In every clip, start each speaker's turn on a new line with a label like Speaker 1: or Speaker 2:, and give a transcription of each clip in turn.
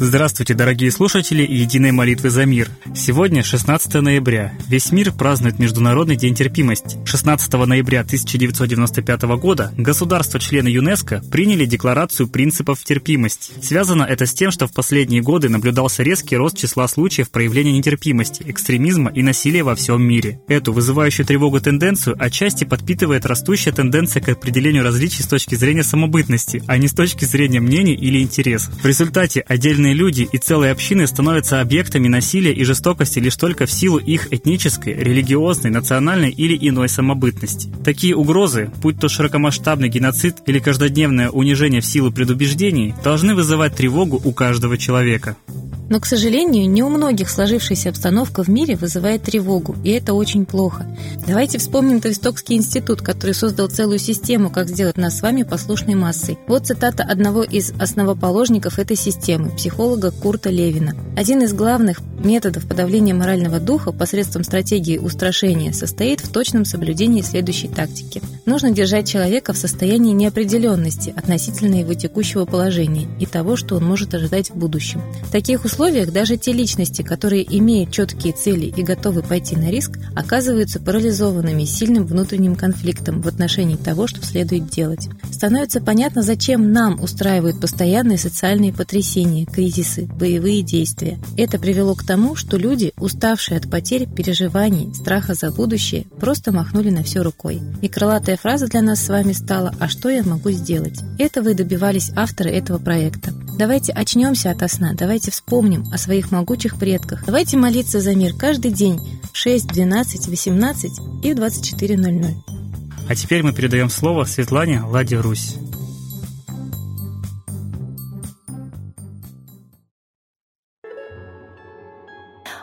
Speaker 1: Здравствуйте, дорогие слушатели Единой молитвы за мир. Сегодня 16 ноября. Весь мир празднует Международный день терпимости. 16 ноября 1995 года государства-члены ЮНЕСКо приняли Декларацию принципов терпимости. Связано это с тем, что в последние годы наблюдался резкий рост числа случаев проявления нетерпимости, экстремизма и насилия во всем мире. Эту вызывающую тревогу тенденцию отчасти подпитывает растущая тенденция к определению различий с точки зрения самобытности, а не с точки зрения мнений или интересов. В результате отдельные Отдельные люди и целые общины становятся объектами насилия и жестокости лишь только в силу их этнической, религиозной, национальной или иной самобытности. Такие угрозы, будь то широкомасштабный геноцид или каждодневное унижение в силу предубеждений, должны вызывать тревогу у каждого человека.
Speaker 2: Но, к сожалению, не у многих сложившаяся обстановка в мире вызывает тревогу, и это очень плохо. Давайте вспомним Тавистокский институт, который создал целую систему, как сделать нас с вами послушной массой. Вот цитата одного из основоположников этой системы, психолога Курта Левина. Один из главных методов подавления морального духа посредством стратегии устрашения состоит в точном соблюдении следующей тактики. Нужно держать человека в состоянии неопределенности относительно его текущего положения и того, что он может ожидать в будущем. В таких условиях условиях даже те личности, которые имеют четкие цели и готовы пойти на риск, оказываются парализованными сильным внутренним конфликтом в отношении того, что следует делать. Становится понятно, зачем нам устраивают постоянные социальные потрясения, кризисы, боевые действия. Это привело к тому, что люди, уставшие от потерь, переживаний, страха за будущее, просто махнули на все рукой. И крылатая фраза для нас с вами стала «А что я могу сделать?». Этого и добивались авторы этого проекта. Давайте очнемся от сна, давайте вспомним о своих могучих предках. Давайте молиться за мир каждый день в 6, 12, 18 и в 24.00.
Speaker 1: А теперь мы передаем слово Светлане Ладе Русь.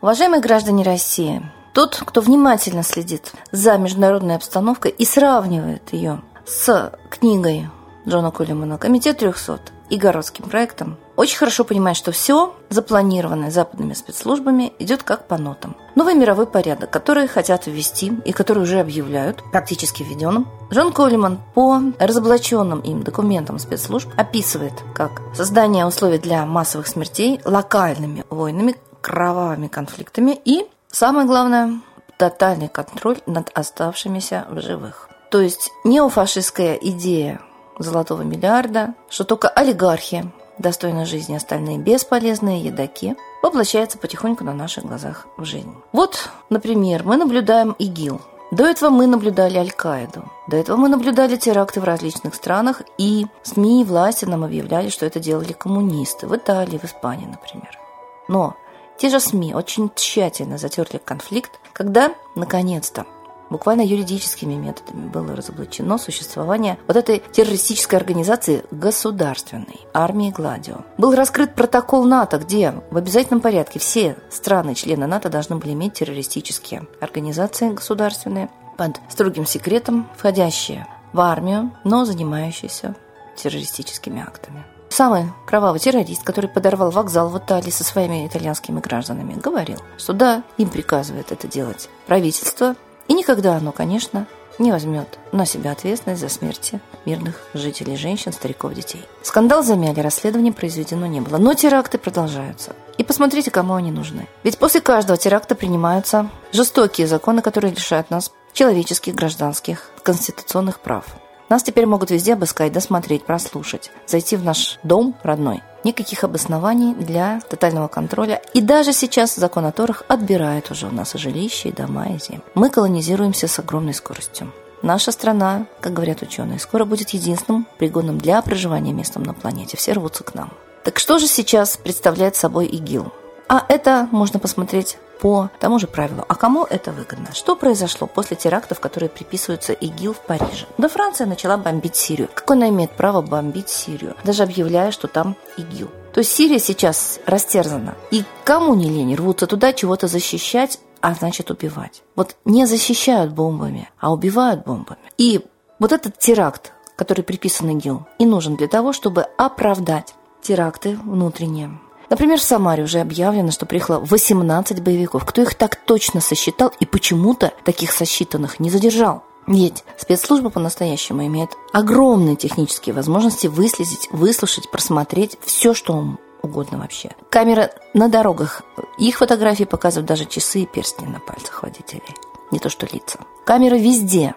Speaker 3: Уважаемые граждане России, тот, кто внимательно следит за международной обстановкой и сравнивает ее с книгой Джона Коллимана «Комитет 300», и городским проектом, очень хорошо понимает, что все запланированное западными спецслужбами идет как по нотам. Новый мировой порядок, который хотят ввести и который уже объявляют практически введенным, Джон Коллиман по разоблаченным им документам спецслужб описывает как создание условий для массовых смертей локальными войнами, кровавыми конфликтами и, самое главное, тотальный контроль над оставшимися в живых. То есть неофашистская идея золотого миллиарда, что только олигархи достойны жизни, остальные бесполезные едаки, воплощается потихоньку на наших глазах в жизнь. Вот, например, мы наблюдаем ИГИЛ. До этого мы наблюдали Аль-Каиду. До этого мы наблюдали теракты в различных странах, и СМИ и власти нам объявляли, что это делали коммунисты в Италии, в Испании, например. Но те же СМИ очень тщательно затерли конфликт, когда, наконец-то, буквально юридическими методами было разоблачено существование вот этой террористической организации государственной, армии Гладио. Был раскрыт протокол НАТО, где в обязательном порядке все страны-члены НАТО должны были иметь террористические организации государственные под строгим секретом, входящие в армию, но занимающиеся террористическими актами. Самый кровавый террорист, который подорвал вокзал в Италии со своими итальянскими гражданами, говорил, что да, им приказывает это делать правительство, и никогда оно, конечно, не возьмет на себя ответственность за смерти мирных жителей, женщин, стариков, детей. Скандал замяли, расследование произведено не было. Но теракты продолжаются. И посмотрите, кому они нужны. Ведь после каждого теракта принимаются жестокие законы, которые лишают нас человеческих, гражданских, конституционных прав. Нас теперь могут везде обыскать, досмотреть, прослушать, зайти в наш дом родной. Никаких обоснований для тотального контроля. И даже сейчас закон о Торах отбирает уже у нас и жилища, и дома, и земли. Мы колонизируемся с огромной скоростью. Наша страна, как говорят ученые, скоро будет единственным пригодным для проживания местом на планете. Все рвутся к нам. Так что же сейчас представляет собой ИГИЛ? А это можно посмотреть по тому же правилу. А кому это выгодно? Что произошло после терактов, которые приписываются ИГИЛ в Париже? Да Франция начала бомбить Сирию. Как она имеет право бомбить Сирию? Даже объявляя, что там ИГИЛ. То есть Сирия сейчас растерзана. И кому не лень рвутся туда чего-то защищать, а значит убивать. Вот не защищают бомбами, а убивают бомбами. И вот этот теракт, который приписан ИГИЛ, и нужен для того, чтобы оправдать теракты внутренние Например, в Самаре уже объявлено, что приехало 18 боевиков. Кто их так точно сосчитал и почему-то таких сосчитанных не задержал? Ведь спецслужба по-настоящему имеет огромные технические возможности выследить, выслушать, просмотреть все, что угодно вообще. Камера на дорогах. Их фотографии показывают даже часы и перстни на пальцах водителей. Не то что лица. Камеры везде.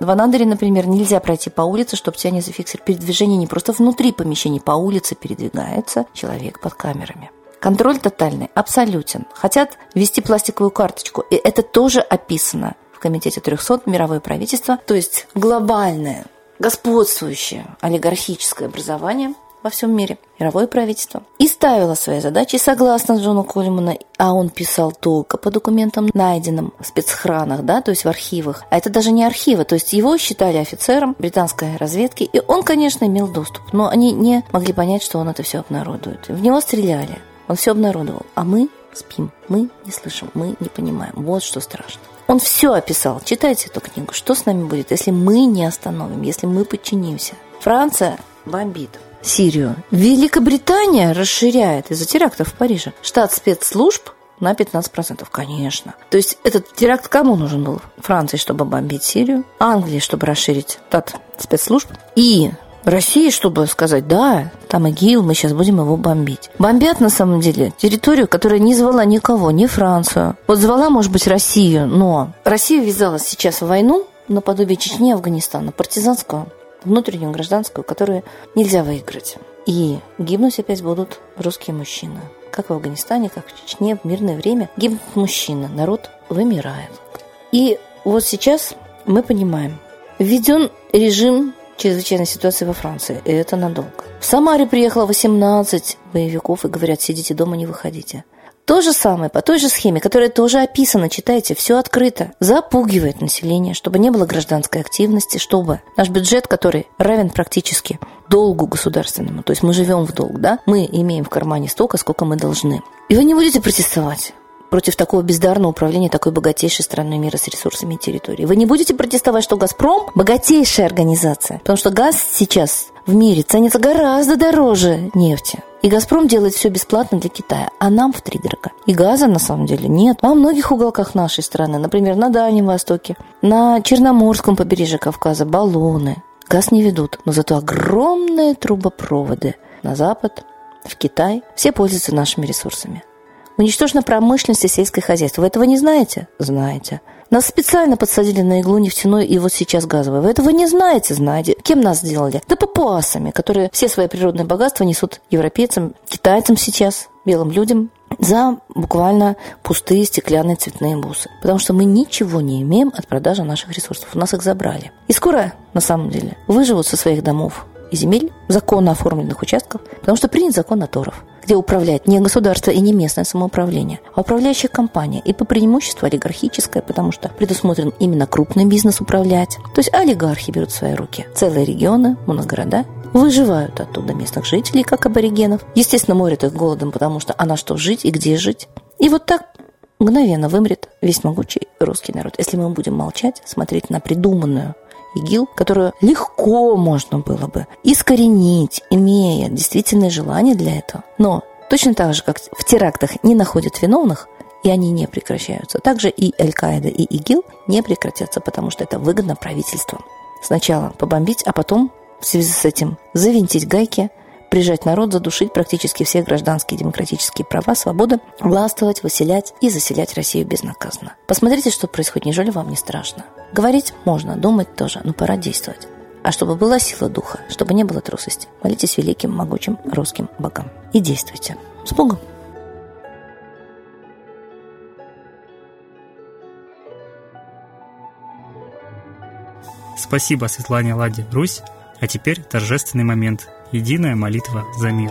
Speaker 3: В Анадыре, например, нельзя пройти по улице, чтобы тебя не зафиксировать. Передвижение не просто внутри помещения, по улице передвигается человек под камерами. Контроль тотальный, абсолютен. Хотят ввести пластиковую карточку, и это тоже описано в Комитете 300 мировое правительство, то есть глобальное, господствующее олигархическое образование во всем мире, мировое правительство, и ставила свои задачи согласно Джону Кольмана, а он писал только по документам, найденным в спецхранах, да, то есть в архивах. А это даже не архивы, то есть его считали офицером британской разведки, и он, конечно, имел доступ, но они не могли понять, что он это все обнародует. В него стреляли, он все обнародовал, а мы спим, мы не слышим, мы не понимаем. Вот что страшно. Он все описал. Читайте эту книгу. Что с нами будет, если мы не остановим, если мы подчинимся? Франция бомбит. Сирию. Великобритания расширяет из-за терактов в Париже штат спецслужб на 15%, конечно. То есть этот теракт кому нужен был? Франции, чтобы бомбить Сирию, Англии, чтобы расширить штат спецслужб, и России, чтобы сказать, да, там ИГИЛ, мы сейчас будем его бомбить. Бомбят, на самом деле, территорию, которая не звала никого, ни Францию. Вот звала, может быть, Россию, но Россия ввязалась сейчас в войну, наподобие Чечни Афганистана, партизанскую, внутреннюю гражданскую, которую нельзя выиграть. И гибнуть опять будут русские мужчины. Как в Афганистане, как в Чечне в мирное время гибнут мужчины, народ вымирает. И вот сейчас мы понимаем, введен режим чрезвычайной ситуации во Франции, и это надолго. В Самаре приехало 18 боевиков и говорят, сидите дома, не выходите. То же самое, по той же схеме, которая тоже описана, читайте, все открыто. Запугивает население, чтобы не было гражданской активности, чтобы наш бюджет, который равен практически долгу государственному, то есть мы живем в долг, да, мы имеем в кармане столько, сколько мы должны. И вы не будете протестовать против такого бездарного управления такой богатейшей страной мира с ресурсами и территорией. Вы не будете протестовать, что «Газпром» – богатейшая организация, потому что газ сейчас в мире ценится гораздо дороже нефти. И «Газпром» делает все бесплатно для Китая, а нам в три дорого. И газа на самом деле нет. Во многих уголках нашей страны, например, на Дальнем Востоке, на Черноморском побережье Кавказа, баллоны. Газ не ведут, но зато огромные трубопроводы на Запад, в Китай. Все пользуются нашими ресурсами. Уничтожена промышленность и сельское хозяйство. Вы этого не знаете? Знаете. Нас специально подсадили на иглу нефтяной и вот сейчас газовой. Вы этого не знаете? Знаете. Кем нас сделали? Да папуасами, которые все свои природные богатства несут европейцам, китайцам сейчас, белым людям за буквально пустые стеклянные цветные бусы. Потому что мы ничего не имеем от продажи наших ресурсов. У нас их забрали. И скоро, на самом деле, выживут со своих домов и земель, законно оформленных участков, потому что принят закон о торов где управляет не государство и не местное самоуправление, а управляющая компания. И по преимуществу олигархическая, потому что предусмотрен именно крупный бизнес управлять. То есть олигархи берут в свои руки целые регионы, моногорода, выживают оттуда местных жителей, как аборигенов. Естественно, морят их голодом, потому что а на что жить и где жить. И вот так мгновенно вымрет весь могучий русский народ. Если мы будем молчать, смотреть на придуманную ИГИЛ, которую легко можно было бы искоренить, имея действительное желание для этого. Но точно так же, как в терактах не находят виновных, и они не прекращаются. Также и Аль-Каида, и ИГИЛ не прекратятся, потому что это выгодно правительству. Сначала побомбить, а потом в связи с этим завинтить гайки – прижать народ, задушить практически все гражданские демократические права, свободы, властвовать, выселять и заселять Россию безнаказанно. Посмотрите, что происходит, неужели вам не страшно? Говорить можно, думать тоже, но пора действовать. А чтобы была сила духа, чтобы не было трусости, молитесь великим, могучим русским богам. И действуйте. С Богом!
Speaker 1: Спасибо Светлане Ладе Русь. А теперь торжественный момент – единая молитва за мир.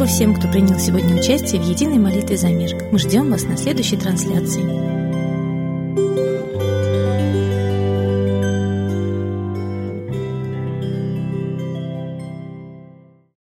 Speaker 2: Спасибо всем, кто принял сегодня участие в единой молитве за мир. Мы ждем вас на следующей трансляции.